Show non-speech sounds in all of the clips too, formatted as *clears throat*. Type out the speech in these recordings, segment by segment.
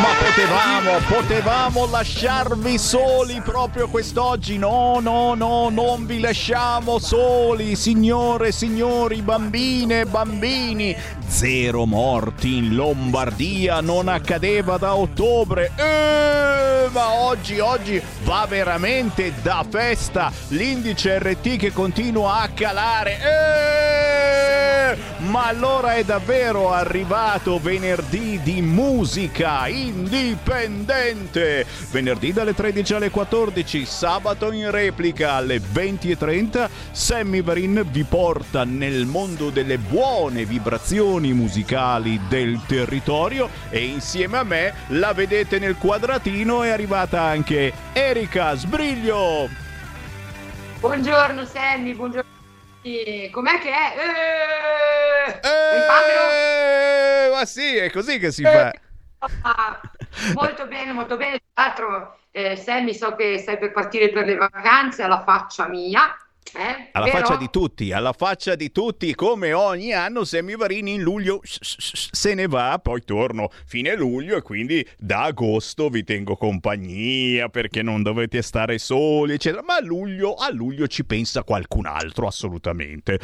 Ma potevamo, potevamo lasciarvi soli proprio quest'oggi. No, no, no, non vi lasciamo soli, signore, signori, bambine e bambini. Zero morti in Lombardia non accadeva da ottobre. Eh, ma oggi, oggi va veramente da festa. L'indice RT che continua a calare. Eh, ma allora è davvero arrivato venerdì di musica indipendente. Venerdì dalle 13 alle 14, sabato in replica alle 20.30. Sammy Varin vi porta nel mondo delle buone vibrazioni musicali del territorio e insieme a me la vedete nel quadratino è arrivata anche Erika Sbriglio. Buongiorno Sammy, buongiorno. Com'è che è? Eh, rifammelo. Eh, ma sì, è così che si fa. Ah, molto bene, molto bene. Tra l'altro, eh, Sammy, so che stai per partire per le vacanze alla faccia mia. eh, Alla però- faccia di tutti, alla faccia di tutti, come ogni anno Sammy Varini in luglio se ne va, poi torno fine luglio e quindi da agosto vi tengo compagnia perché non dovete stare soli, eccetera. Ma a luglio, a luglio ci pensa qualcun altro, assolutamente.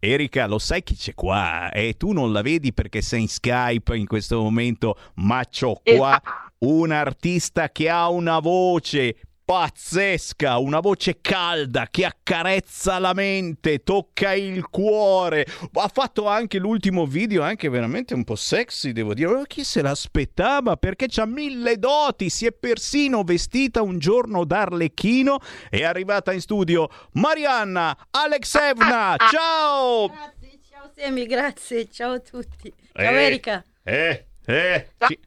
Erika, lo sai chi c'è qua? E tu non la vedi perché sei in Skype in questo momento, ma c'ho qua un artista che ha una voce pazzesca, una voce calda che accarezza la mente, tocca il cuore. Ha fatto anche l'ultimo video, anche veramente un po' sexy, devo dire. Ma chi se l'aspettava? Perché c'ha mille doti, si è persino vestita un giorno d'arlecchino. È arrivata in studio Marianna Alexevna. Ciao! Grazie, ciao Semi, grazie, ciao a tutti. Ciao Eh, Erika. Eh, eh. Ciao, ci-.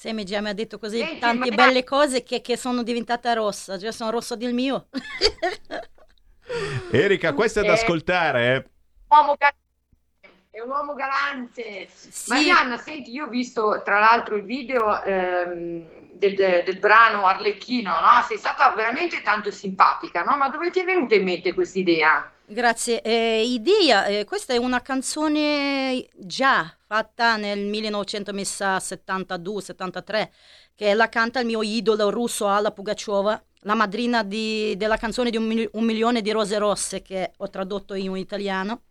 Semi già mi ha detto così Senti, tante belle cose che, che sono diventata rossa, già sono rossa del mio. *laughs* Erika, questo è da Eh. ascoltare, eh. uomo è un uomo galante. Sì. Marianna, senti, io ho visto tra l'altro il video ehm, del, del brano Arlecchino, no? Sei stata veramente tanto simpatica, no? Ma dove ti è venuta in mente questa idea? Grazie. Eh, idea, eh, questa è una canzone già fatta nel 1972-73 che la canta il mio idolo russo Alla Pugacheva, la madrina di- della canzone di un, un milione di rose rosse che ho tradotto in italiano.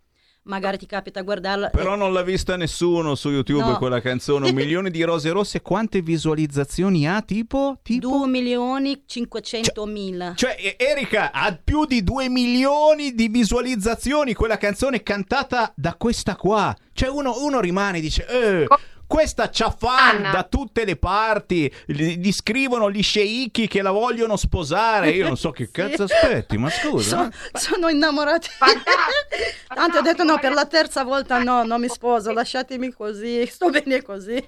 Magari ti capita a guardarla. Però non l'ha vista nessuno su YouTube No. quella canzone. Un *laughs* milione di rose rosse. Quante visualizzazioni ha? Tipo? tipo? 2 milioni 500 mila. Cioè, E- Erika ha più di 2 milioni di visualizzazioni quella canzone cantata da questa qua. Cioè, uno, uno rimane e dice: Eh, questa c'ha fan Anna. da tutte le parti. Gli, scrivono gli sceicchi che la vogliono sposare. Io non so che *laughs* Sì. cazzo aspetti, ma scusa. Sono, sono innamorata. *laughs* Tanto ho detto no, per la terza volta no, non mi sposo, lasciatemi così, *laughs* sto bene così.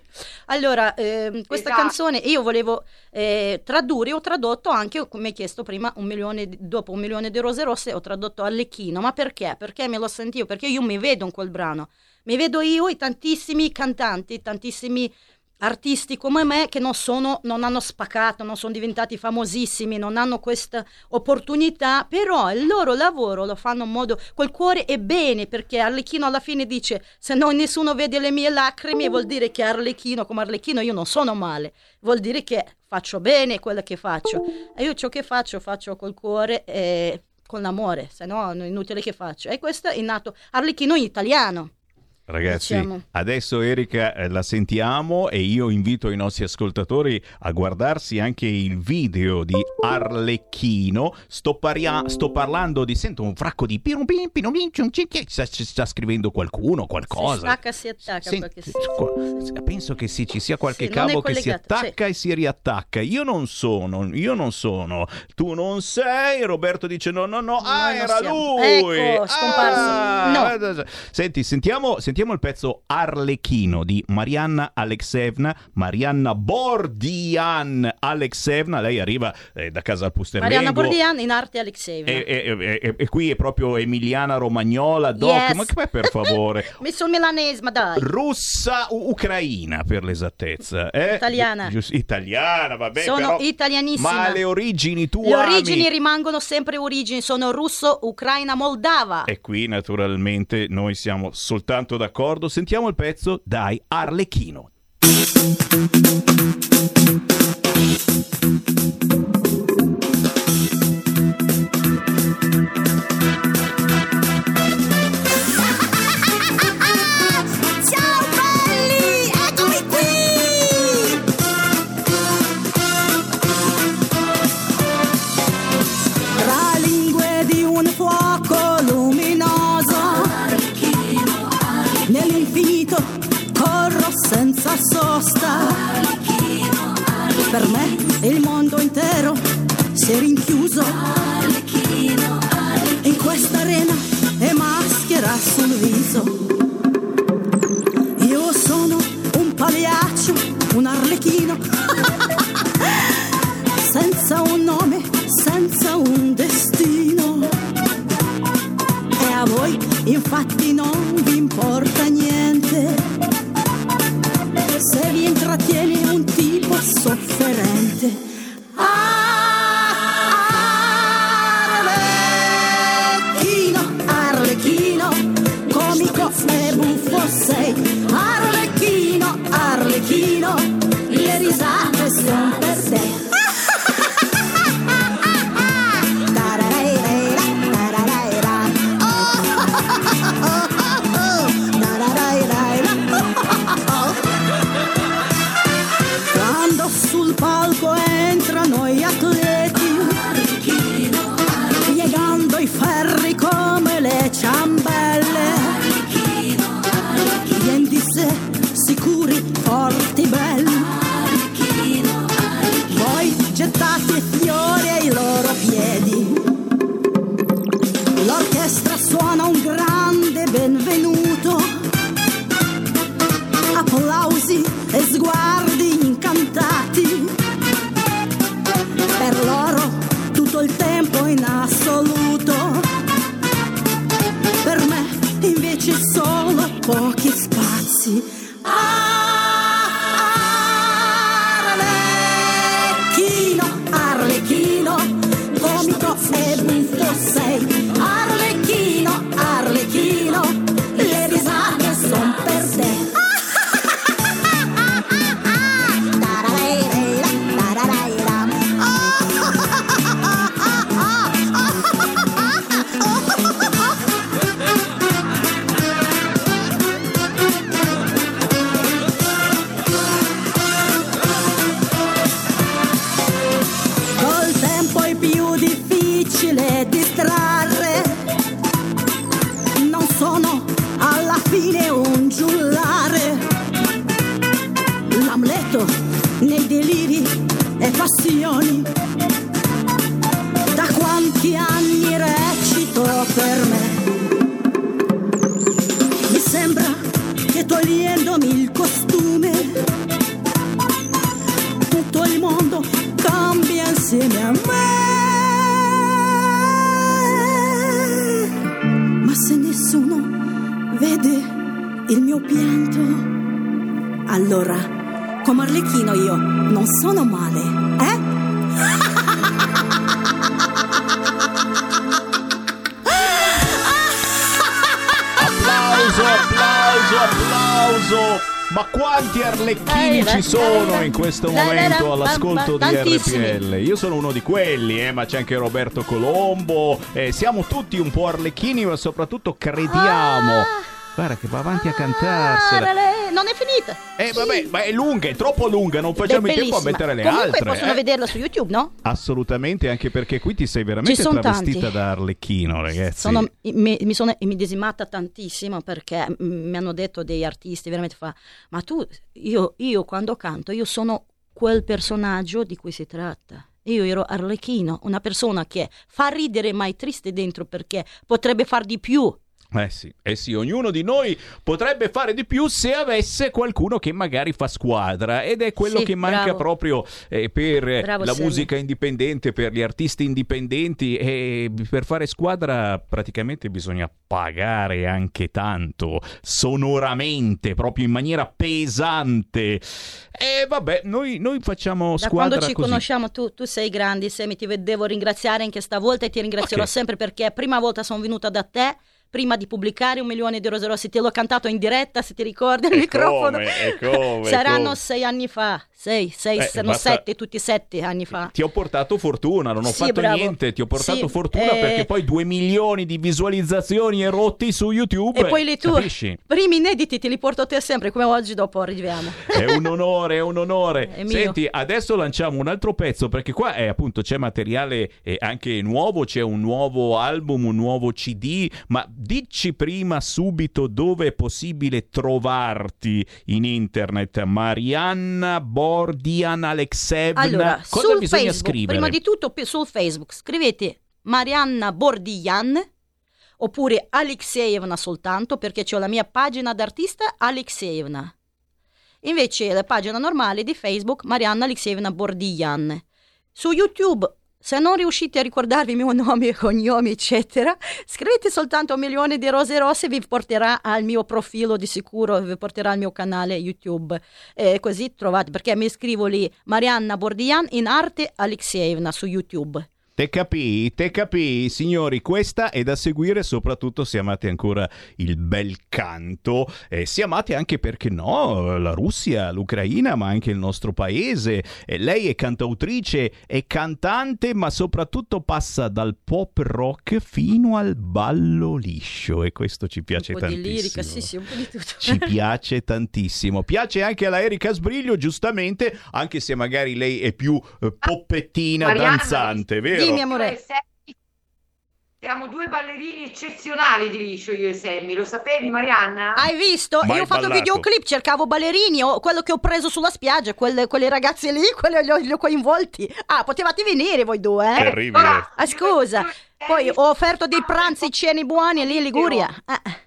Allora, ehm, questa Esatto. canzone io volevo eh, tradurre, ho tradotto anche, come hai chiesto prima, un milione di- dopo un milione di rose rosse, ho tradotto Arlecchino, ma perché? Perché me lo sentivo, perché io mi vedo in quel brano, mi vedo io e tantissimi cantanti, tantissimi artisti come me che non, sono, non hanno spaccato, non sono diventati famosissimi, non hanno questa opportunità, però il loro lavoro lo fanno in modo, col cuore è bene, perché Arlecchino alla fine dice se non nessuno vede le mie lacrime vuol dire che Arlecchino, come Arlecchino io non sono male, vuol dire che faccio bene quello che faccio. E io ciò che faccio faccio col cuore e con l'amore, se no è inutile che faccio. E questo è nato Arlecchino in italiano. Ragazzi, Diciamo. adesso Erika eh, la sentiamo e io invito i nostri ascoltatori a guardarsi anche il video di Arlecchino. Sto, paria- sto parlando di, sento un fracco di sta, sta scrivendo qualcuno, Si qualcosa. stacca, si attacca. Senti, si- penso che sì, ci sia qualche Sì, cavo che si attacca e si riattacca. Io non sono, io non sono. Tu non sei. Roberto dice no, no, no. Ah, Noi non era siamo. lui. Ecco, scomparso. Ah, No. Senti, sentiamo, sentiamo il pezzo Arlecchino di Marianna Alexevna. Marianna Bordian Alexevna. Lei arriva eh, da casa al Pusterlengo. Mariana Bordian in arte Alexeevna. E, e- e- e qui è proprio Emiliana Romagnola, Doc, Yes. ma che per favore? *laughs* Mi sono milanese, ma dai. Russa ucraina per l'esattezza. eh? Italiana. Gius- italiana, vabbè. Sono però- italianissima. Ma le origini tu Le ami. origini rimangono sempre origini, sono russo, ucraina, moldava. E qui naturalmente noi siamo soltanto d'accordo. Sentiamo il pezzo dai Arlecchino. Sosta. Per me il mondo intero si è rinchiuso. In questa arena e maschera sul viso. Io sono un pagliaccio, un arlecchino, senza un nome, senza un destino. E a voi infatti non vi importa diferente. All'ascolto di. RPL? Io sono uno di quelli, eh, ma c'è anche Roberto Colombo. eh, siamo tutti un po' arlecchini, ma soprattutto crediamo. Ah. Guarda che va avanti a Ah, cantarsela. le- non è finita. Eh vabbè, ma è lunga, è troppo lunga, non facciamo è in tempo a mettere le Comunque altre. possono eh. vederla su YouTube, no? Assolutamente, anche perché qui ti sei veramente travestita tanti. da Arlecchino, ragazzi. Sono- mi, mi sono immedesimata tantissimo perché mm, mi hanno detto degli artisti veramente fa, ma tu, io, io quando canto, io sono quel personaggio di cui si tratta. Io ero Arlecchino, una persona che fa ridere ma è triste dentro perché potrebbe far di più. Eh sì, eh sì, ognuno di noi potrebbe fare di più se avesse qualcuno che magari fa squadra ed è quello Sì, che manca bravo. proprio eh, per Bravo, la Sammy. musica indipendente, per gli artisti indipendenti e per fare squadra praticamente bisogna pagare anche tanto, sonoramente, proprio in maniera pesante. E vabbè, noi, noi facciamo Da squadra quando ci così. conosciamo tu, tu sei grande, Semi, ti devo ringraziare anche stavolta e ti ringrazierò Ok. sempre perché prima volta sono venuta da te. Prima di pubblicare un milione di rose rosse, te l'ho cantato in diretta, se ti ricordi al E microfono. come, come, Saranno come. sei anni fa, sei, sei, Eh, sono basta- sette, tutti sette anni fa. Ti ho portato fortuna, non ho Sì, fatto bravo. niente, ti ho portato Sì, fortuna eh, perché poi due milioni di visualizzazioni erotti su YouTube. E poi le tue, Capisci? primi inediti te li porto a te sempre, come oggi dopo arriviamo. È un onore, è un onore. È. Senti, adesso lanciamo un altro pezzo perché qua è appunto c'è materiale eh, anche nuovo, c'è un nuovo album, un nuovo CD, ma dici prima subito dove è possibile trovarti in internet. Marianna Bordian Alexevna. Allora, Cosa sul bisogna Facebook, scrivere? prima di tutto sul Facebook scrivete Marianna Bordian oppure Alexeevna soltanto perché c'ho la mia pagina d'artista Alexeevna. Invece la pagina normale di Facebook Marianna Alexeevna Bordian. Su YouTube se non riuscite a ricordarvi il mio nome e *laughs* cognomi, eccetera, scrivete soltanto un milione di rose rosse, vi porterà al mio profilo di sicuro, vi porterà al mio canale YouTube. E così trovate, perché mi scrivo lì Marianna Bordian in arte Alexeevna su YouTube. Te capì, te capì, signori, questa è da seguire soprattutto se amate ancora il bel canto, e se amate anche perché no, la Russia, l'Ucraina, ma anche il nostro paese. E lei è cantautrice, è cantante, ma soprattutto passa dal pop rock fino al ballo liscio e questo ci piace un po' di tantissimo. lirica, sì, sì, un po' di tutto. Ci piace tantissimo. Piace anche alla Erika Sbriglio, giustamente, anche se magari lei è più eh, poppettina, Marianna, danzante, vero? Dimmi, amore. Siamo due ballerini eccezionali di liscio io e Sammy, lo sapevi Marianna? Hai visto? Mai Io ho fatto ballato. videoclip, cercavo ballerini, ho- quello che ho preso sulla spiaggia, quelle, quelle ragazze lì, *laughs* quelle li ho, li ho coinvolti. Ah, potevate venire voi due, eh? Terribile. Ah, scusa, Poi ho offerto dei pranzi, cene buoni lì in Liguria. Eh.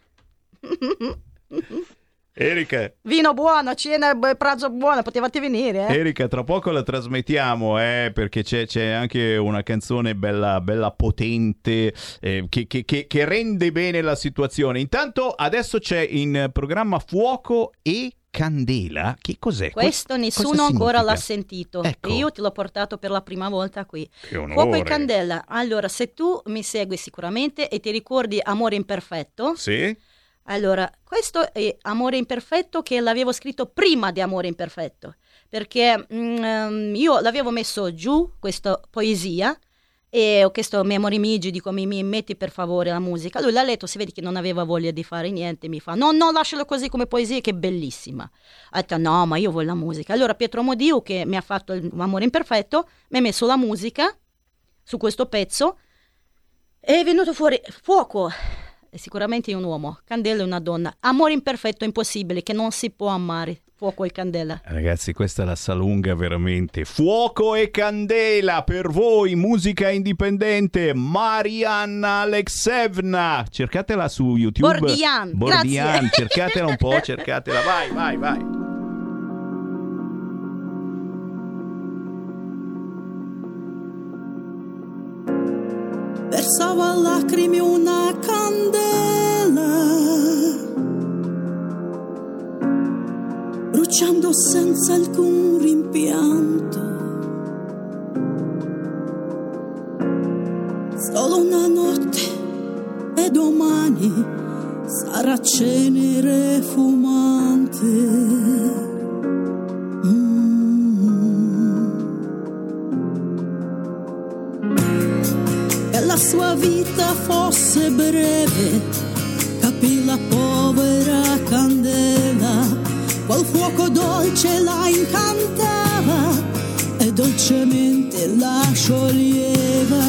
*laughs* Erika, Vino buono, cena e pranzo buono, potevate venire, eh? Erika, tra poco la trasmettiamo, eh, perché c'è, c'è anche una canzone bella, bella potente eh, che, che- che- che rende bene la situazione. Intanto adesso c'è in programma Fuoco e Candela. Che cos'è? Questo Cosa nessuno ancora l'ha sentito Ecco. e io te l'ho portato per la prima volta qui. Che onore. Fuoco e candela. Allora, se tu mi segui sicuramente e ti ricordi Amore imperfetto, Sì? Allora, questo è Amore imperfetto che l'avevo scritto prima di Amore imperfetto, perché mm, io l'avevo messo giù, questa poesia, e ho chiesto a mio amore Migi, dico mi, mi metti per favore la musica. Lui l'ha letto, si vede che non aveva voglia di fare niente, mi fa no, no, lascialo così come poesia che è bellissima. Ha detto no, ma io voglio la musica. Allora Pietro Modiu, che mi ha fatto Amore imperfetto, mi ha messo la musica su questo pezzo e è venuto fuori fuoco. È sicuramente un uomo, Candela è una donna. Amore imperfetto, impossibile, che non si può amare. Fuoco e candela. Ragazzi, questa la sa lunga veramente. Fuoco e candela per voi, musica indipendente. Marianna Alexevna. Cercatela su YouTube. Bordian, Bordian, cercatela un po', cercatela. *laughs* Vai, vai, vai. Versava lacrime una candela, bruciando senza alcun rimpianto. Solo una notte e domani sarà cenere fumante. La sua vita fosse breve, capì la povera il fuoco dolce la incantava e dolcemente la scioglieva.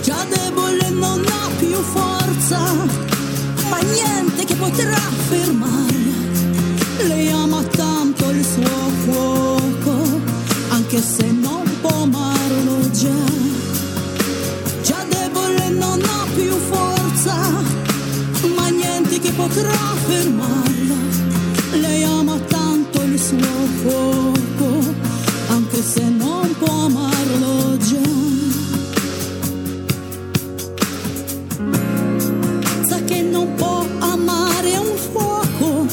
Già debole non ha più forza, ma niente che potrà fermarla. Lei ama tanto il suo fuoco, anche se non potrà fermarla. Lei ama tanto il suo fuoco, anche se non può amarlo già. Sa che non può amare un fuoco,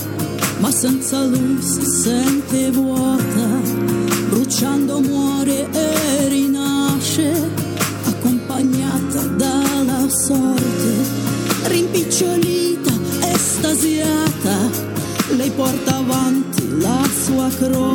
ma senza lui si sente vuota, bruciando muore la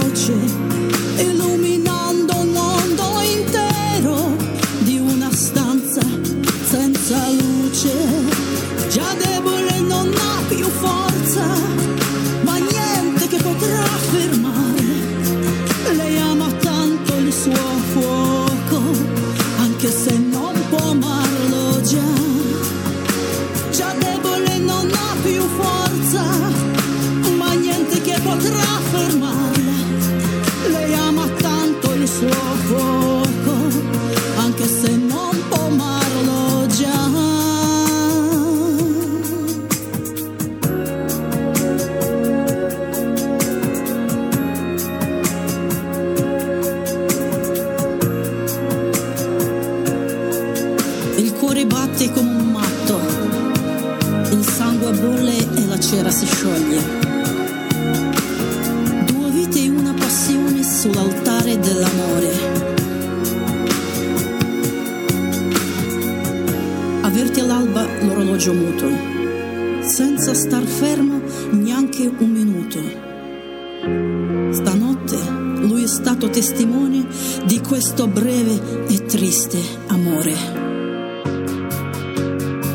amore.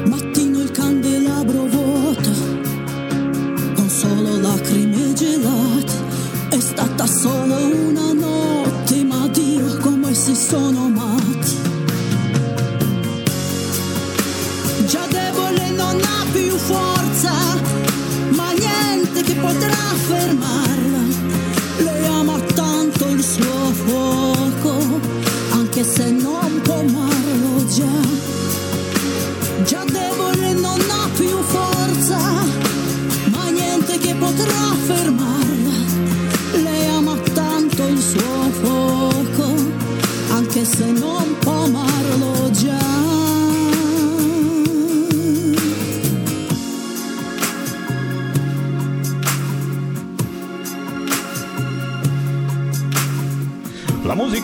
Mattino il candelabro vuoto, con solo lacrime gelate. È stata solo una notte, ma Dio come si sono amati.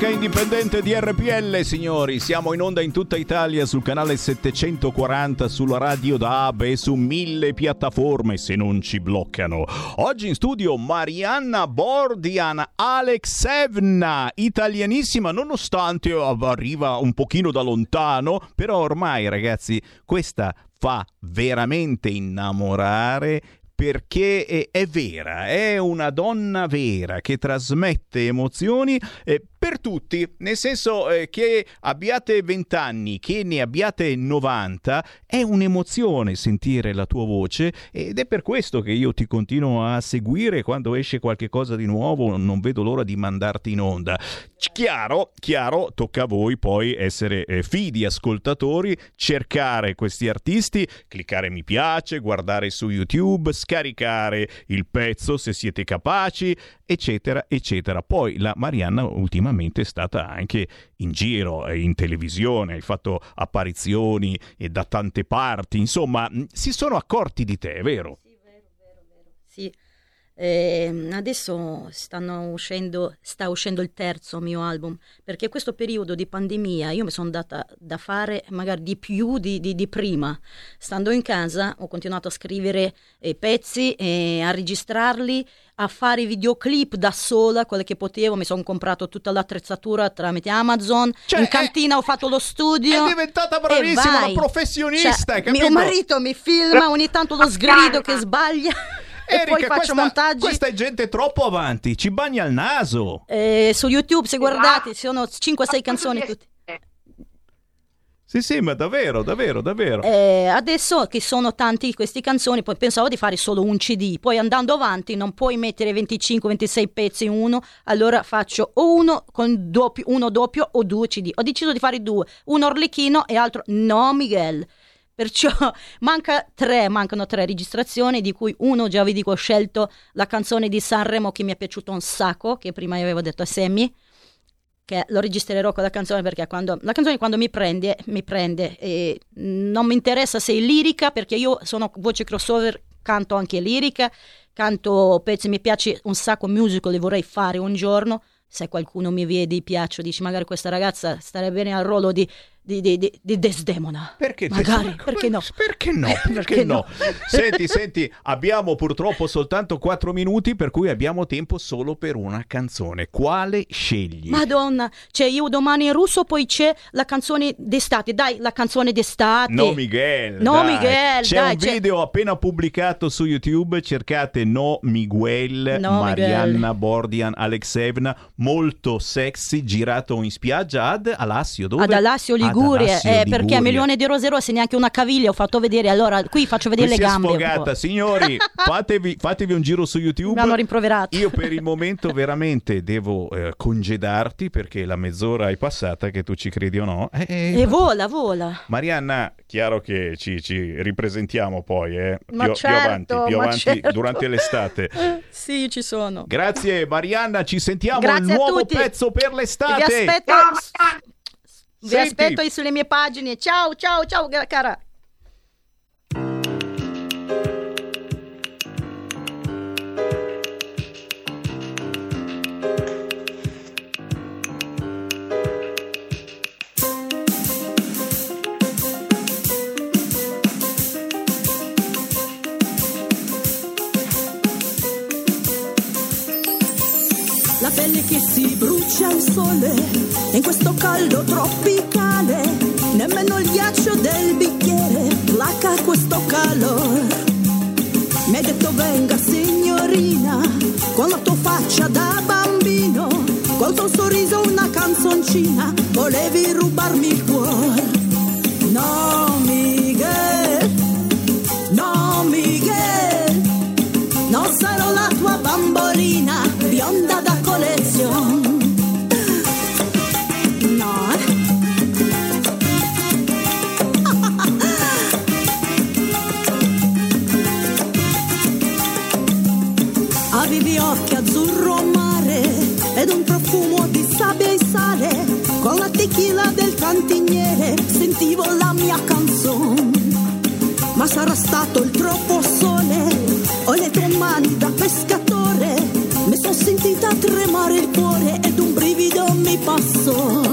Musica indipendente di RPL, signori. Siamo in onda in tutta Italia sul canale 740, sulla radio DAB e su mille piattaforme se non ci bloccano. Oggi in studio Marianna Bordian Alexevna, italianissima, nonostante arriva un pochino da lontano, però ormai ragazzi, questa fa veramente innamorare perché è, è vera, è una donna vera che trasmette emozioni eh, per tutti, nel senso eh, che abbiate 20 anni, che ne abbiate 90, è un'emozione sentire la tua voce ed è per questo che io ti continuo a seguire quando esce qualche cosa di nuovo, non vedo l'ora di mandarti in onda. Chiaro, chiaro, tocca a voi poi essere eh, fidi ascoltatori, cercare questi artisti, cliccare mi piace, guardare su YouTube, scaricare il pezzo se siete capaci, eccetera, eccetera. Poi la Marianna ultimamente è stata anche in giro, eh, in televisione, hai fatto apparizioni e da tante parti, insomma, si sono accorti di te, vero? Sì, eh, adesso stanno uscendo, sta uscendo il terzo mio album, perché questo periodo di pandemia io mi sono data da fare magari di più di, di- di prima. Stando in casa ho continuato a scrivere eh, pezzi, eh, a registrarli, a fare videoclip da sola, quelle che potevo. Mi sono comprato tutta l'attrezzatura tramite Amazon. Cioè, in è- cantina ho fatto lo studio. È diventata bravissima, una professionista, Cioè, mio marito mi filma, ogni tanto lo sgrido *laughs* che sbaglia. E poi Erika, faccio questa, montaggi. questa è gente troppo avanti, ci bagna il naso. Eh, su YouTube, se guardate, ci sono 5-6 Ma canzoni tutte. Sì, sì, ma davvero, davvero, davvero. Eh, adesso che sono tanti queste canzoni, poi pensavo di fare solo un CD, poi andando avanti non puoi mettere 25-26 pezzi in uno, allora faccio o uno con doppio, uno doppio o due CD. Ho deciso di fare due, uno Orlechino e altro No Miguel. Perciò *laughs* manca tre, mancano tre registrazioni, di cui uno già vi dico ho scelto la canzone di Sanremo che mi è piaciuto un sacco, che prima avevo detto a Sammy che lo registrerò con la canzone perché quando, la canzone quando mi prende, mi prende e non mi interessa se è lirica perché io sono voce crossover, canto anche lirica, canto pezzi, mi piace un sacco musical, li vorrei fare un giorno, se qualcuno mi vede, piace, dice magari questa ragazza starebbe bene al ruolo di, di, di, di- Desdemona. Perché Magari, perché no? Perché no? *laughs* Perché, Perché no? no? senti, senti, abbiamo purtroppo soltanto 4 minuti, per cui abbiamo tempo solo per una canzone. Quale scegli? Madonna, cioè io domani in russo, poi c'è la canzone d'estate, dai, la canzone d'estate. No Miguel. No dai. Miguel, C'è dai, un c'è- video appena pubblicato su YouTube, cercate No Miguel, No Marianna Bordian Alexevna, molto sexy, girato in spiaggia ad Alassio, dove? Ad Alassio Ad Liguria, eh, perché a Liguria. milione di rose rosse neanche una caviglia ho fatto vedere, allora qui faccio vedere Qui le si è gambe. sfogata, signori, *laughs* fatevi, fatevi un giro su YouTube. Mi hanno rimproverato. Io per il momento veramente devo eh, congedarti perché la mezz'ora è passata, che tu ci credi o no. Eh, E vola, vola. Marianna, chiaro che ci, ci ripresentiamo poi, eh, più, Ma più certo, avanti, più ma avanti certo. durante l'estate. Eh, *laughs* sì, ci sono. Grazie Marianna, ci sentiamo Grazie a nuovo tutti. pezzo per Vi l'estate. aspetto, Ciao, Marianna. vi Senti. aspetto sulle mie pagine. Ciao, ciao, ciao, cara. Brucia al sole in questo caldo tropicale. Nemmeno il ghiaccio del bicchiere placa questo calore. Mi hai detto venga signorina, con la tua faccia da bambino, col tuo sorriso una canzoncina, volevi rubarmi il cuore. No, Miguel, no, Miguel, non sarò la tua bambolina Ma sarà stato il troppo sole o le tue mani da pescatore. Mi sono sentita tremare il cuore ed un brivido mi passò.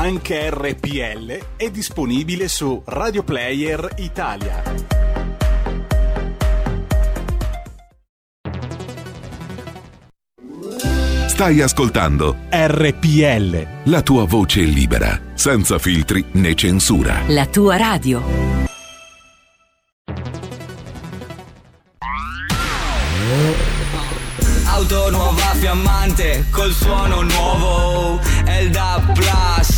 Anche RPL è disponibile su Radio Player Italia. Stai ascoltando RPL. la tua voce libera, senza filtri né censura. La tua radio. Auto nuova fiammante col suono nuovo È il DAB Plus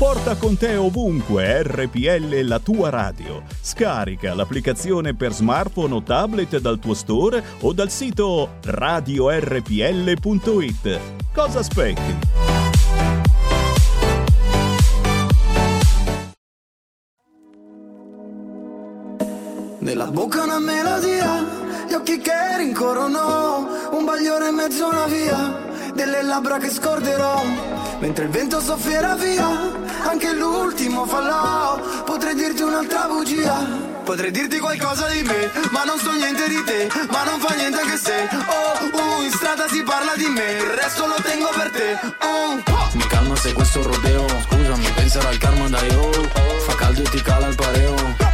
Porta con te ovunque RPL la tua radio. Scarica l'applicazione per smartphone o tablet dal tuo store o dal sito radiorpl.it. Cosa aspetti? Nella bocca una melodia, gli occhi che rincorrono, un bagliore in mezzo una via, delle labbra che scorderò, mentre il vento soffierà via, anche l'ultimo fallò, potrei dirti un'altra bugia. Potrei dirti qualcosa di me, ma non so niente di te, ma non fa niente che se. Oh, uh, in strada si parla di me, il resto lo tengo per te. Oh. Mi calma se questo rodeo Scusami, penserà al karma da io. Fa caldo e ti cala il pareo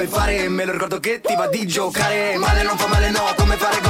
vuoi fare? Me lo ricordo che ti va di giocare. Male non fa male no Come fare gol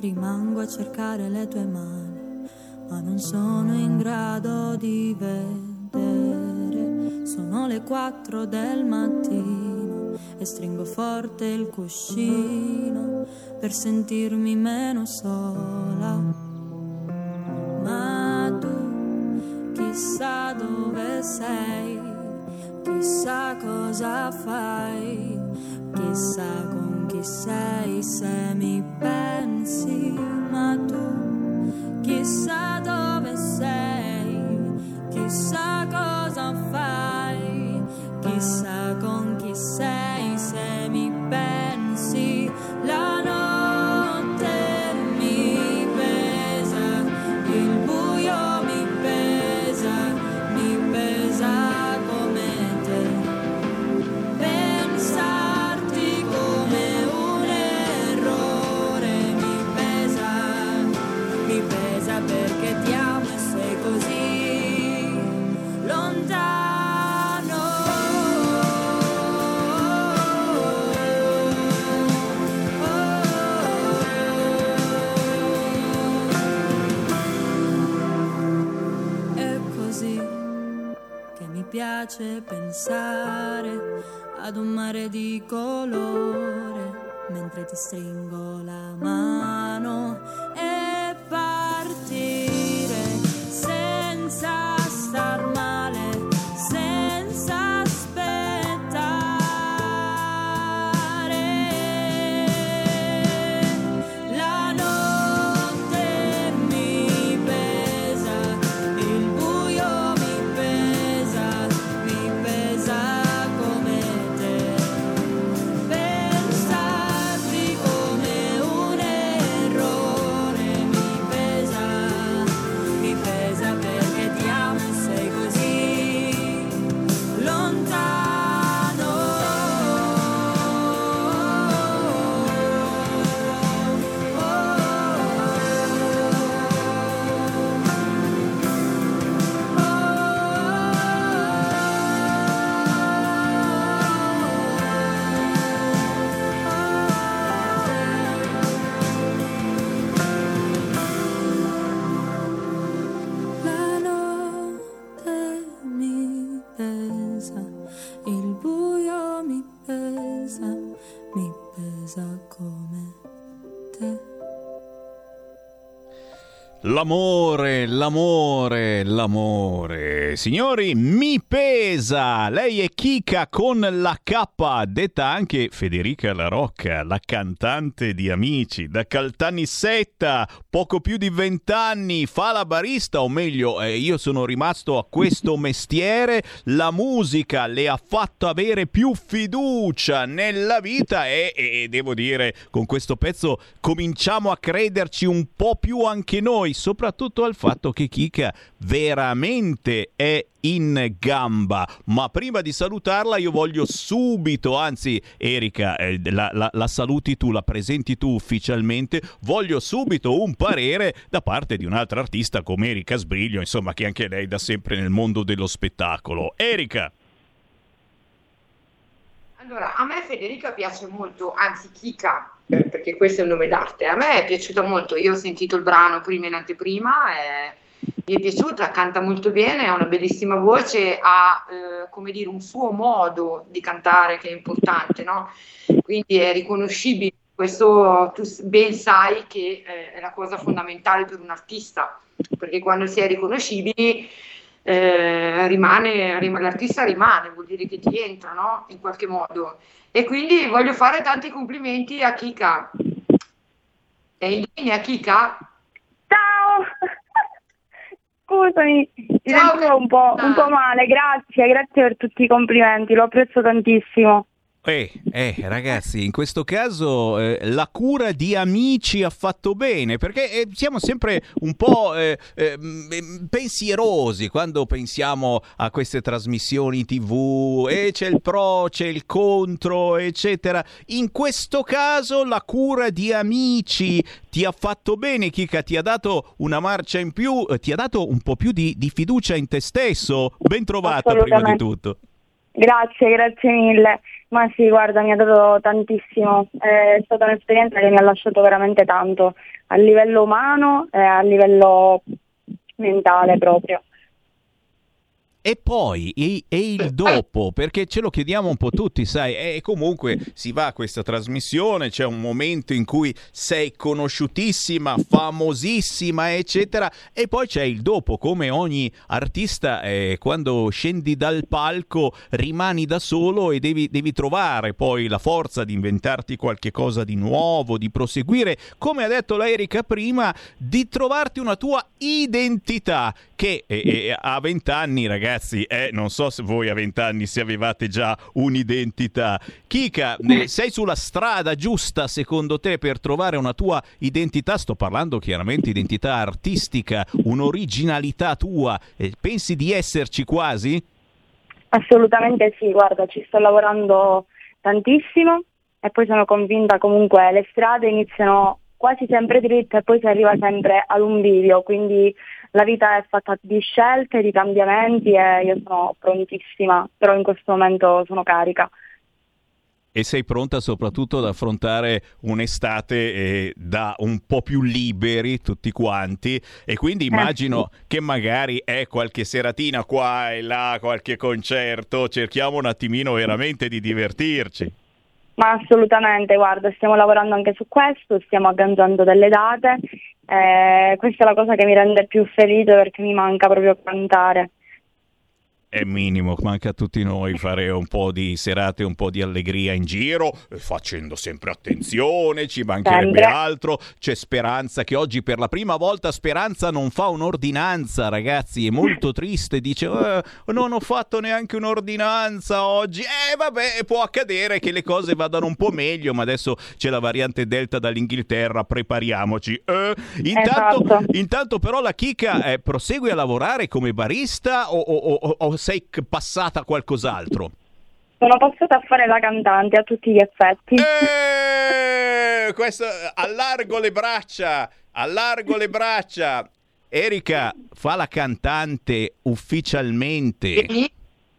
Rimango a cercare le tue mani, ma non sono in grado di vedere. Sono le quattro del mattino e stringo forte il cuscino per sentirmi meno sola. Ma tu chissà dove sei, chissà cosa fai, chissà con chi sei se mi pensi, ma tu chissà dove piace pensare ad un mare di colore mentre ti stringo L'amore, l'amore, l'amore. Signori, mi pesa. Lei è Kika con la K, detta anche Federica La Rocca, la cantante di Amici, da Caltanissetta, poco più di vent'anni, fa la barista, o meglio, eh, io sono rimasto a questo *laughs* mestiere. La musica le ha fatto avere più fiducia nella vita e, e devo dire, con questo pezzo cominciamo a crederci un po' più anche noi, soprattutto al fatto che Kika veramente è in gamba. Ma prima di salutarla io voglio subito, anzi Erika, eh, la, la- la saluti tu, la presenti tu ufficialmente, voglio subito un parere da parte di un'altra artista come Erika Sbriglio, insomma che anche lei da sempre nel mondo dello spettacolo. Erika! Allora, a me Federica piace molto, anzi Kika, perché questo è un nome d'arte, a me è piaciuta molto, io ho sentito il brano prima in anteprima, e mi è piaciuta, canta molto bene, ha una bellissima voce, ha eh, come dire un suo modo di cantare che è importante, no? Quindi è riconoscibile, questo tu ben sai che eh, è la cosa fondamentale per un artista, perché quando si è riconoscibili eh, rimane, rim- l'artista rimane, vuol dire che ti entra, no? In qualche modo. E quindi voglio fare tanti complimenti a Kika. È in linea Kika? Ciao! Scusami, mi sentivo un po', un po' male, grazie, grazie per tutti i complimenti, lo apprezzo tantissimo. Eh, eh, ragazzi, in questo caso eh, la cura di amici ha fatto bene perché eh, siamo sempre un po' eh, eh, mm, pensierosi quando pensiamo a queste trasmissioni TV e c'è il pro, c'è il contro, eccetera. In questo caso la cura di amici ti ha fatto bene, Kika, ti ha dato una marcia in più, eh, ti ha dato un po' più di, di fiducia in te stesso. Ben trovata prima di tutto. Grazie, grazie mille. Ma sì, guarda, mi ha dato tantissimo. È stata un'esperienza che mi ha lasciato veramente tanto, a livello umano e a livello mentale proprio. E poi e, e il dopo, perché ce lo chiediamo un po' tutti, sai, e comunque si va a questa trasmissione, c'è un momento in cui sei conosciutissima, famosissima, eccetera, e poi c'è il dopo, come ogni artista, eh, quando scendi dal palco rimani da solo e devi, devi trovare poi la forza di inventarti qualche cosa di nuovo, di proseguire, come ha detto la Erika prima, di trovarti una tua identità, che eh, eh, a vent'anni, ragazzi, eh, non so se voi a vent'anni se avevate già un'identità. Kika, sei sulla strada giusta secondo te per trovare una tua identità? Sto parlando chiaramente identità artistica, un'originalità tua. Eh, pensi di esserci quasi? Assolutamente sì, guarda, ci sto lavorando tantissimo e poi sono convinta comunque le strade iniziano quasi sempre dritte e poi si arriva sempre ad un quindi la vita è fatta di scelte, di cambiamenti e io sono prontissima, però in questo momento sono carica. E sei pronta soprattutto ad affrontare un'estate eh, da un po' più liberi tutti quanti e quindi immagino che magari è qualche seratina qua e là, qualche concerto, cerchiamo un attimino veramente di divertirci. Ma assolutamente, guarda, stiamo lavorando anche su questo, stiamo agganciando delle date. eh, questa è la cosa che mi rende più felice perché mi manca proprio cantare. È minimo, manca a tutti noi fare un po' di serate, un po' di allegria in giro, eh, facendo sempre attenzione, ci mancherebbe altro. C'è Speranza che oggi per la prima volta Speranza non fa un'ordinanza, ragazzi, è molto *laughs* triste, dice "Eh, non ho fatto neanche un'ordinanza oggi. Eh vabbè, può accadere che le cose vadano un po' meglio, ma adesso c'è la variante Delta dall'Inghilterra, prepariamoci. Eh, intanto, Esatto. intanto però la Kika eh, prosegue a lavorare come barista o, o- o- o sei passata a qualcos'altro? Sono passata a fare la cantante a tutti gli effetti. Eh, questo, allargo le braccia, allargo le braccia. Erika fa la cantante ufficialmente.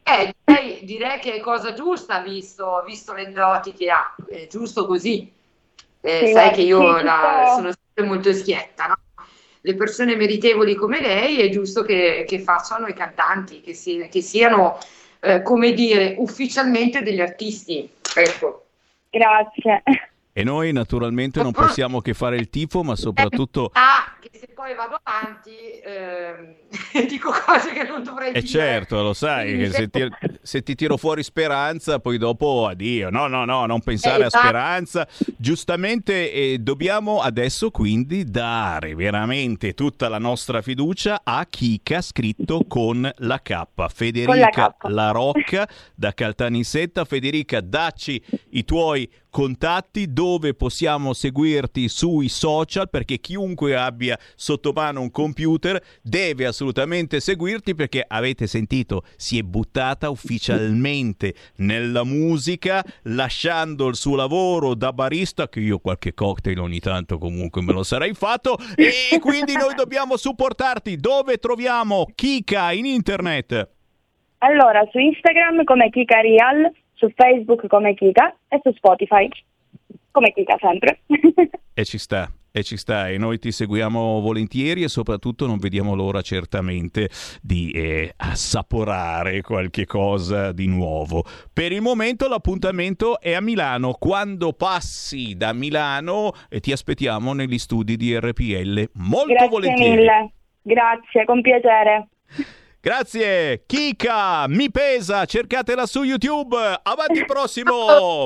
Eh, direi, direi che è cosa giusta visto, visto le doti che ha, è giusto così. Eh, Sì, sai che io sì, la- sono sempre molto schietta, no? Le persone meritevoli come lei è giusto che, che facciano i cantanti, che, si- che siano, eh, come dire, ufficialmente degli artisti. Ecco. Grazie. E noi naturalmente non possiamo che fare il tifo, ma soprattutto... Ah, che se poi vado avanti ehm, *laughs* dico cose che non dovrei E dire. certo, lo sai, che se ti, se ti tiro fuori speranza, poi dopo addio. No, no, no, non pensare Eh, a esatto. speranza. Giustamente eh, dobbiamo adesso quindi dare veramente tutta la nostra fiducia a Kika scritto con la K. Federica K. La Rocca da Caltanissetta. Federica, dacci i tuoi contatti dove possiamo seguirti sui social perché chiunque abbia sotto mano un computer deve assolutamente seguirti perché avete sentito si è buttata ufficialmente nella musica lasciando il suo lavoro da barista che io qualche cocktail ogni tanto comunque me lo sarei fatto e quindi noi dobbiamo supportarti. Dove troviamo Kika in internet? Allora, su Instagram come Kika Real, su Facebook come Kika e su Spotify come Kika sempre. *laughs* E ci sta, e ci sta, e noi ti seguiamo volentieri e soprattutto non vediamo l'ora certamente di eh, assaporare qualche cosa di nuovo. Per il momento l'appuntamento è a Milano. Quando passi da Milano eh, ti aspettiamo negli studi di RPL molto Grazie volentieri. mille. Grazie, con piacere. Grazie, Kika, mi pesa, cercatela su YouTube. Avanti *laughs* prossimo!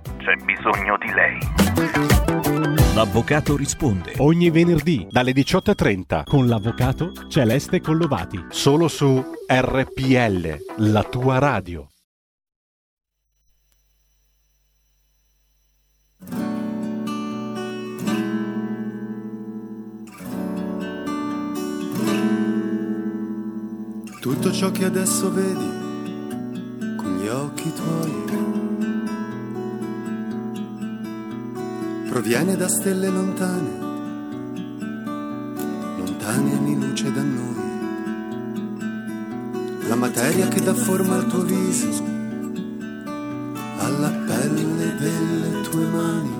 C'è bisogno di lei. L'avvocato risponde ogni venerdì dalle 18.30 con l'avvocato Celeste Collovati. Solo su RPL, la tua radio. Tutto ciò che adesso vedi con gli occhi tuoi proviene da stelle lontane, lontane anni luce da noi. La materia che dà forma al tuo viso, alla pelle delle tue mani,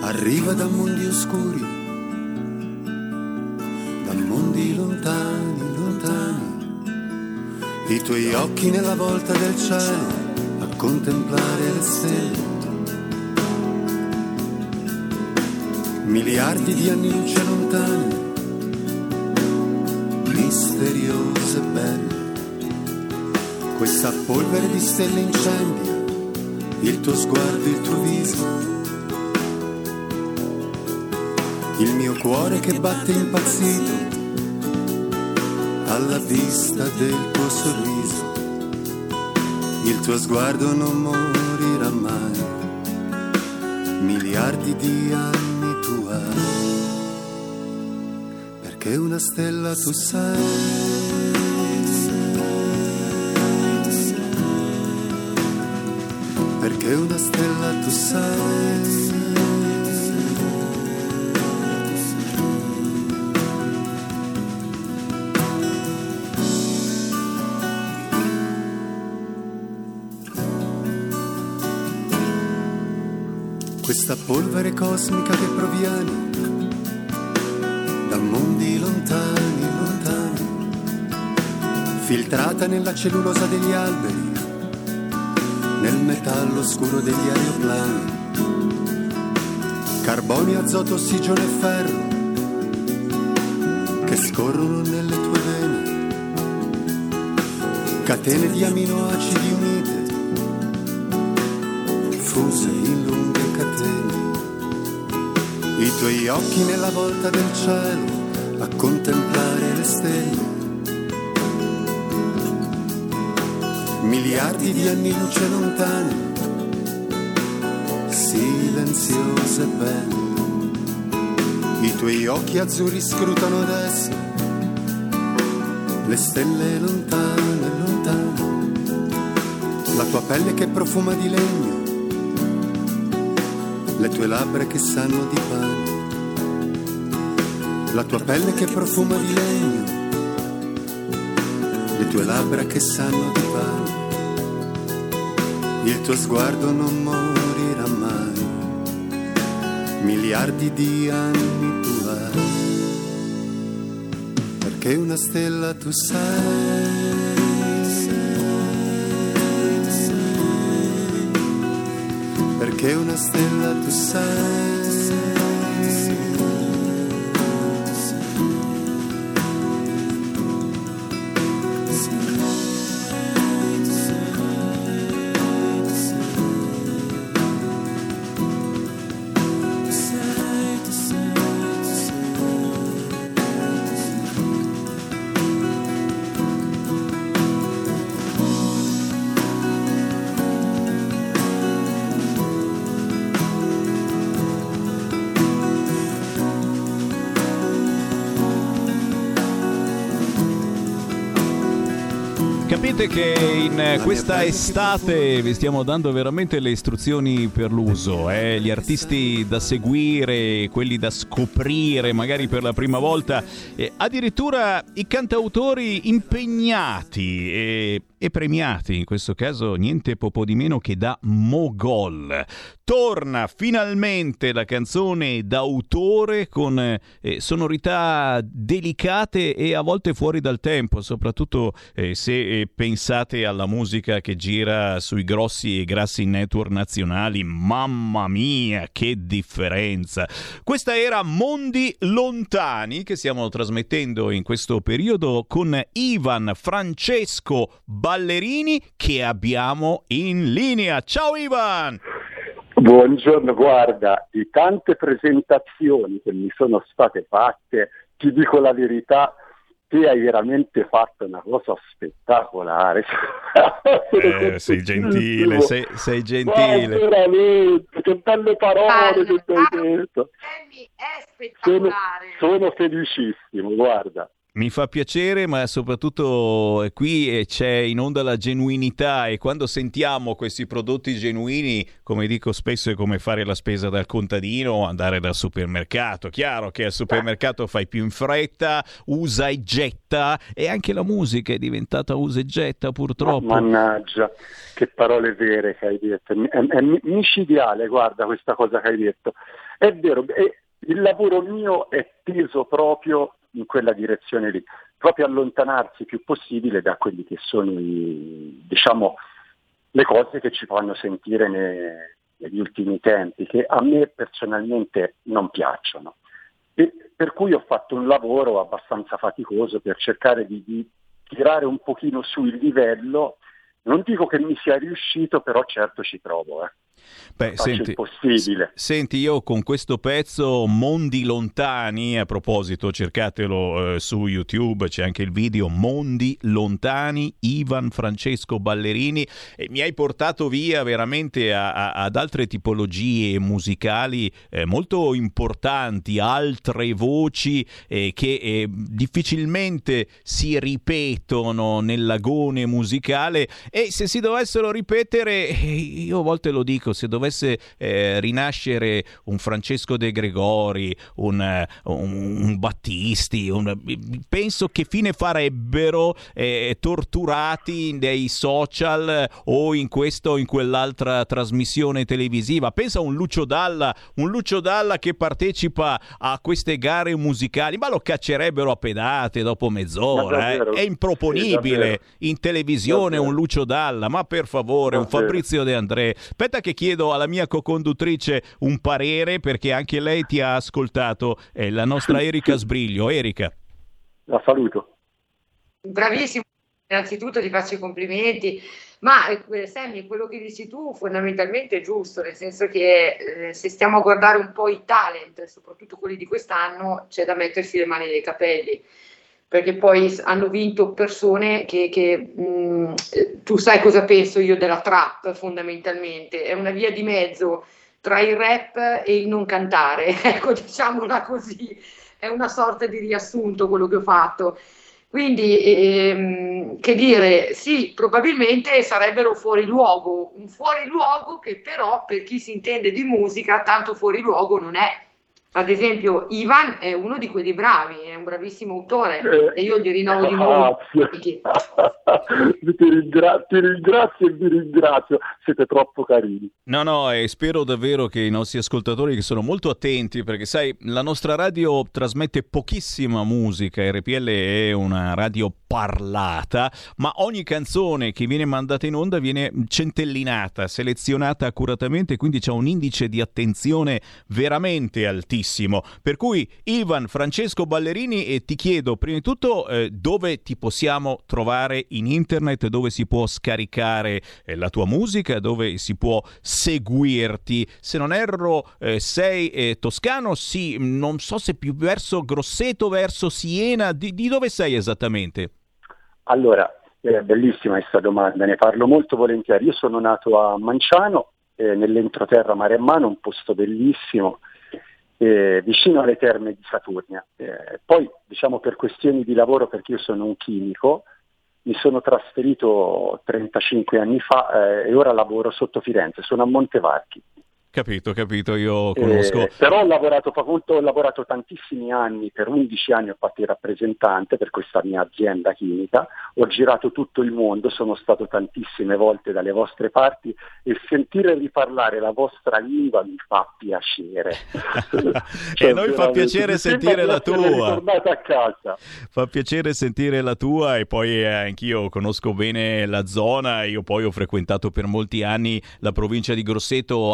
arriva da mondi oscuri, da mondi lontani, lontani. I tuoi occhi nella volta del cielo a contemplare le stelle. Miliardi di anni luce lontane, misteriose e belle. Questa polvere di stelle incendia il tuo sguardo, il tuo viso. Il mio cuore che batte impazzito alla vista del tuo sorriso. Il tuo sguardo non morirà mai, miliardi di anni perché una stella tu sei. Perché una stella tu sei. Questa polvere cosmica che proviene mondi lontani, lontani, filtrata nella cellulosa degli alberi, nel metallo scuro degli aeroplani, carbonio, azoto, ossigeno e ferro che scorrono nelle tue vene, catene di aminoacidi unite, fuse in lunghe catene, i tuoi occhi nella volta del cielo contemplare le stelle. Miliardi di anni luce lontane, silenziose e belle. I tuoi occhi azzurri scrutano adesso le stelle lontane, lontane. La tua pelle che profuma di legno, le tue labbra che sanno di pane. La tua pelle che profuma di legno, le tue labbra che sanno di pane. Il tuo sguardo non morirà mai, miliardi di anni tu hai, perché una stella tu sei. Perché una stella tu sei. Capite che in questa estate vi stiamo dando veramente le istruzioni per l'uso, eh? gli artisti da seguire, quelli da scoprire magari per la prima volta, eh, addirittura i cantautori impegnati. E e premiati, in questo caso niente po' di meno che da Mogol. Torna finalmente la canzone d'autore con eh, sonorità delicate e a volte fuori dal tempo, soprattutto eh, se eh, pensate alla musica che gira sui grossi e grassi network nazionali. Mamma mia, che differenza! Questa era Mondi Lontani che stiamo trasmettendo in questo periodo con Ivan Francesco Ballerini che abbiamo in linea. Ciao Ivan! Buongiorno, guarda, di tante presentazioni che mi sono state fatte, ti dico la verità, te hai veramente fatto una cosa spettacolare. Eh, sei gentile, sei, sei gentile. Guarda, veramente, che belle parole che hai detto. Sono, sono felicissimo, guarda. Mi fa piacere, ma soprattutto eh, qui eh, c'è in onda la genuinità e quando sentiamo questi prodotti genuini, come dico spesso, è come fare la spesa dal contadino o andare dal supermercato. Chiaro che al supermercato fai più in fretta, usa e getta e anche la musica è diventata usa e getta purtroppo. Mannaggia, che parole vere che hai detto. È, è micidiale, guarda questa cosa che hai detto. È vero, è, il lavoro mio è teso proprio in quella direzione lì, proprio allontanarsi il più possibile da quelli che sono i, diciamo, le cose che ci fanno sentire ne, negli ultimi tempi, che a me personalmente non piacciono. E per cui ho fatto un lavoro abbastanza faticoso per cercare di, di tirare un pochino su il livello. Non dico che mi sia riuscito, però certo ci provo. Eh. Beh, senti, s- senti, io con questo pezzo Mondi Lontani, a proposito, cercatelo eh, su YouTube, c'è anche il video Mondi Lontani, Ivan Francesco Ballerini, e mi hai portato via veramente a, a, ad altre tipologie musicali eh, molto importanti, altre voci eh, che eh, difficilmente si ripetono nell'agone musicale e se si dovessero ripetere, eh, io a volte lo dico, se dovesse eh, rinascere un Francesco De Gregori, un, eh, un, un Battisti, un, penso che fine farebbero eh, torturati nei social o in questa o in quell'altra trasmissione televisiva. Pensa a un Lucio Dalla, un Lucio Dalla che partecipa a queste gare musicali, ma lo caccerebbero a pedate dopo mezz'ora. Eh. È improponibile sì, in televisione davvero. un Lucio Dalla, ma per favore, davvero. un Fabrizio De André. Aspetta che chiedo alla mia co-conduttrice un parere perché anche lei ti ha ascoltato, è la nostra Erika *laughs* Sbriglio. Erika. La saluto. Bravissimo, innanzitutto ti faccio i complimenti, ma eh, Sammy, quello che dici tu fondamentalmente è giusto, nel senso che eh, se stiamo a guardare un po' i talent, soprattutto quelli di quest'anno, c'è da mettersi le mani nei capelli perché poi hanno vinto persone che, che mh, mm, tu sai cosa penso io della trap fondamentalmente, è una via di mezzo tra il rap e il non cantare, *laughs* ecco diciamola così, è una sorta di riassunto quello che ho fatto. Quindi, ehm, che dire, sì, probabilmente sarebbero fuori luogo, un fuori luogo che però per chi si intende di musica tanto fuori luogo non è ad esempio, Ivan è uno di quelli bravi, è un bravissimo autore eh, e io gli rinnovo di nuovo. *laughs* ti, ringra- ti ringrazio e vi ringrazio, siete troppo carini. No, no, e spero davvero che i nostri ascoltatori che sono molto attenti, perché sai, la nostra radio trasmette pochissima musica, RPL è una radio parlata, ma ogni canzone che viene mandata in onda viene centellinata, selezionata accuratamente, quindi c'è un indice di attenzione veramente altissimo. Per cui Ivan Francesco Ballerini e ti chiedo prima di tutto eh, dove ti possiamo trovare in internet, dove si può scaricare eh, la tua musica, dove si può seguirti. Se non erro eh, sei eh, toscano, sì, non so se più verso Grosseto, verso Siena, di, di dove sei esattamente? Allora, eh, bellissima questa domanda, ne parlo molto volentieri. Io sono nato a Manciano, eh, nell'entroterra Maremmano, un posto bellissimo, eh, vicino alle terme di Saturnia. Eh, poi, diciamo, per questioni di lavoro, perché io sono un chimico, mi sono trasferito 35 anni fa eh, e ora lavoro sotto Firenze, sono a Montevarchi. Capito, capito, io conosco. Eh, però ho lavorato, ho lavorato tantissimi anni, per 11 anni ho fatto il rappresentante per questa mia azienda chimica, ho girato tutto il mondo, sono stato tantissime volte dalle vostre parti e sentire riparlare la vostra lingua mi fa piacere. *laughs* e a noi fa piacere sentire la tua. a casa. Fa piacere sentire la tua e poi eh, anch'io conosco bene la zona, io poi ho frequentato per molti anni la provincia di Grosseto,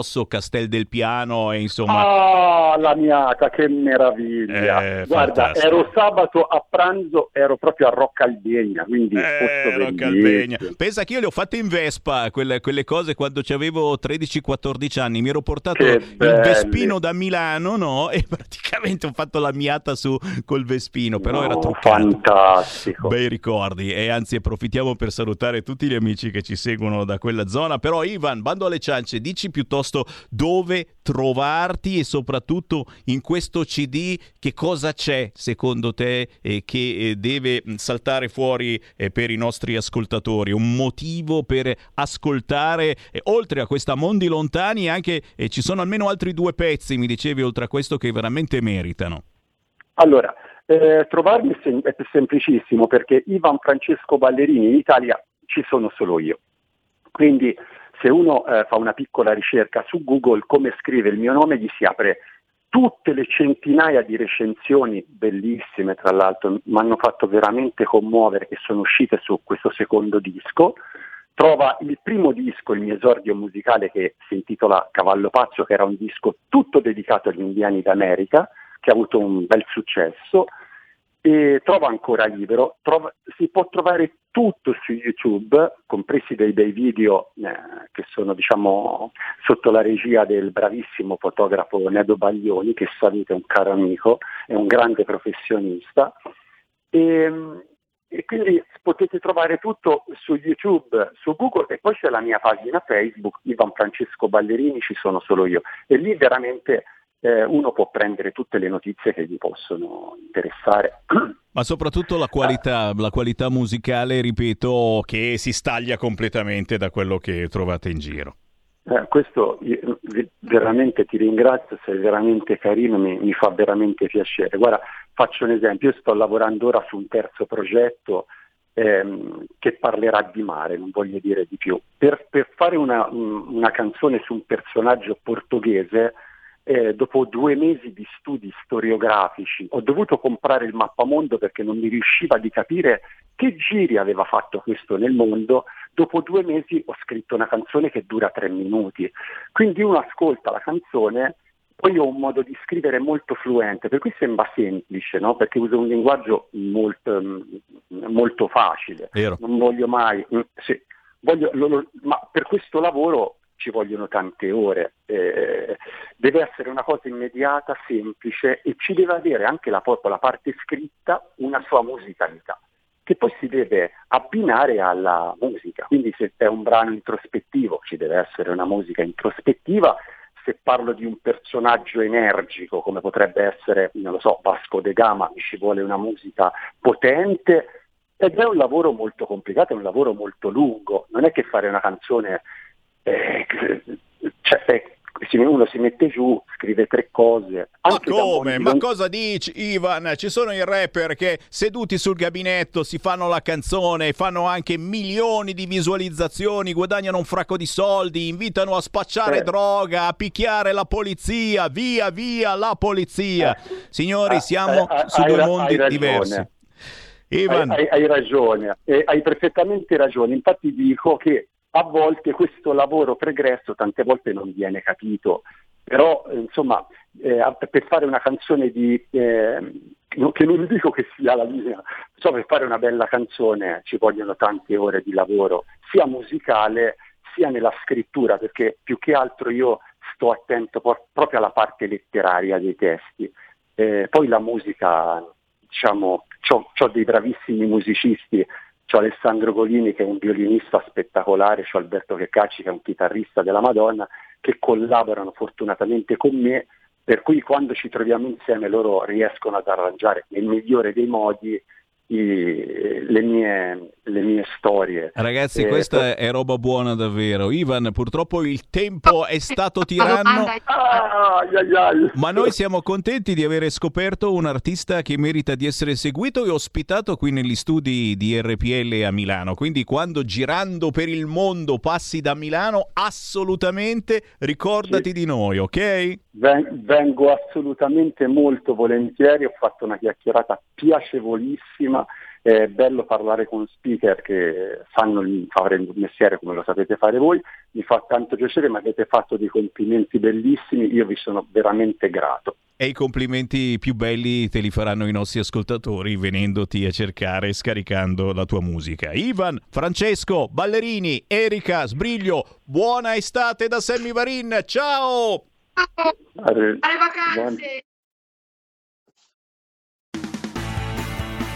Arcidosso, Castel del Piano e insomma... Ah, la miata, che meraviglia! Eh, Guarda, fantastico. ero sabato a pranzo, ero proprio a Roccaldegna, quindi Eh, Roccalbegna. bellissimo. Pensa che io le ho fatte in Vespa, quelle, quelle cose quando avevo 13-14 anni. Mi ero portato il. Vespino da Milano, no? *laughs* E praticamente ho fatto la miata su col Vespino, però era No, truccato. fantastico. Bei ricordi e anzi approfittiamo per salutare tutti gli amici che ci seguono da quella zona. Però Ivan, bando alle ciance, dici piuttosto dove trovarti e soprattutto in questo CD che cosa c'è secondo te eh, che eh, deve mh, saltare fuori eh, per i nostri ascoltatori? Un motivo per ascoltare, eh, oltre a questa Mondi Lontani, anche eh, ci sono almeno altri due pezzi, mi dicevi, oltre a questo, che veramente meritano. Allora, eh, trovarmi sem- è semplicissimo perché Ivan Francesco Ballerini in Italia ci sono solo io. Quindi se uno eh, fa una piccola ricerca su Google come scrive il mio nome gli si apre tutte le centinaia di recensioni bellissime, tra l'altro, mi hanno fatto veramente commuovere che sono uscite su questo secondo disco. Trova il primo disco, il mio esordio musicale che si intitola Cavallo Pazzo, che era un disco tutto dedicato agli indiani d'America, che ha avuto un bel successo. E trova ancora libero, trova- si può trovare tutto su YouTube, compresi dei, dei video eh, che sono diciamo, sotto la regia del bravissimo fotografo Nedo Baglioni, che saluto, è un caro amico, è un grande professionista. E, e quindi potete trovare tutto su YouTube, su Google e poi c'è la mia pagina Facebook, Ivan Francesco Ballerini, ci sono solo io. E lì veramente eh, uno può prendere tutte le notizie che gli possono interessare. *clears throat* Ma soprattutto la qualità, la qualità musicale, ripeto, che si staglia completamente da quello che trovate in giro. Eh, questo io, veramente ti ringrazio, sei veramente carino, mi, mi fa veramente piacere. Guarda, faccio un esempio, io sto lavorando ora su un terzo progetto ehm, che parlerà di mare, non voglio dire di più. Per, per fare una, un- una canzone su un personaggio portoghese, eh, dopo due mesi di studi storiografici, ho dovuto comprare il mappamondo perché non mi riusciva di capire che giri aveva fatto questo nel mondo. Dopo due mesi ho scritto una canzone che dura tre minuti. Quindi uno ascolta la canzone, poi ho un modo di scrivere molto fluente, per cui sembra semplice, no? perché uso un linguaggio molto, mm, molto facile. Vero. Non voglio mai... mm, sì, voglio- lo- lo- ma per questo lavoro ci vogliono tante ore, eh, deve essere una cosa immediata, semplice e ci deve avere anche la, la parte scritta una sua musicalità che poi si deve abbinare alla musica. Quindi se è un brano introspettivo ci deve essere una musica introspettiva, se parlo di un personaggio energico come potrebbe essere, non lo so, Vasco de Gama, ci vuole una musica potente ed è un lavoro molto complicato, è un lavoro molto lungo, non è che fare una canzone, eh, cioè, eh, uno si mette giù, scrive tre cose. Ma come? Ma cosa dici, Ivan? Ci sono i rapper che seduti sul gabinetto si fanno la canzone, fanno anche milioni di visualizzazioni, guadagnano un fracco di soldi, invitano a spacciare Eh. droga, a picchiare la polizia, via via la polizia. Signori, Eh, siamo eh, su hai due mondi diversi. Ivan, Hai, hai- hai ragione, eh, hai perfettamente ragione. Infatti dico che a volte questo lavoro pregresso tante volte non viene capito, però insomma eh, per fare una canzone di, eh, che non dico che sia la mia, insomma per fare una bella canzone ci vogliono tante ore di lavoro, sia musicale sia nella scrittura, perché più che altro io sto attento por- proprio alla parte letteraria dei testi. Eh, poi la musica, diciamo, ho dei bravissimi musicisti, c'ho Alessandro Golini che è un violinista spettacolare, c'ho Alberto Checcacci che è un chitarrista della Madonna, che collaborano fortunatamente con me, per cui quando ci troviamo insieme loro riescono ad arrangiare nel migliore dei modi i- le, mie, le mie storie. Ragazzi, Eh, questa è roba buona davvero. Ivan, purtroppo il tempo è stato *laughs* tiranno, ma noi siamo contenti di avere scoperto un artista che merita di essere seguito e ospitato qui negli studi di RPL a Milano. Quindi quando girando per il mondo passi da Milano, assolutamente ricordati di noi, ok? Ven- vengo assolutamente molto volentieri, ho fatto una chiacchierata piacevolissima, è bello parlare con speaker che fanno il, fare il mestiere come lo sapete fare voi, mi fa tanto piacere, mi avete fatto dei complimenti bellissimi, io vi sono veramente grato. E i complimenti più belli te li faranno i nostri ascoltatori venendoti a cercare e scaricando la tua musica. Ivan, Francesco, Ballerini, Erika, Sbriglio, buona estate da Sammy Varin, ciao! Alle vacanze!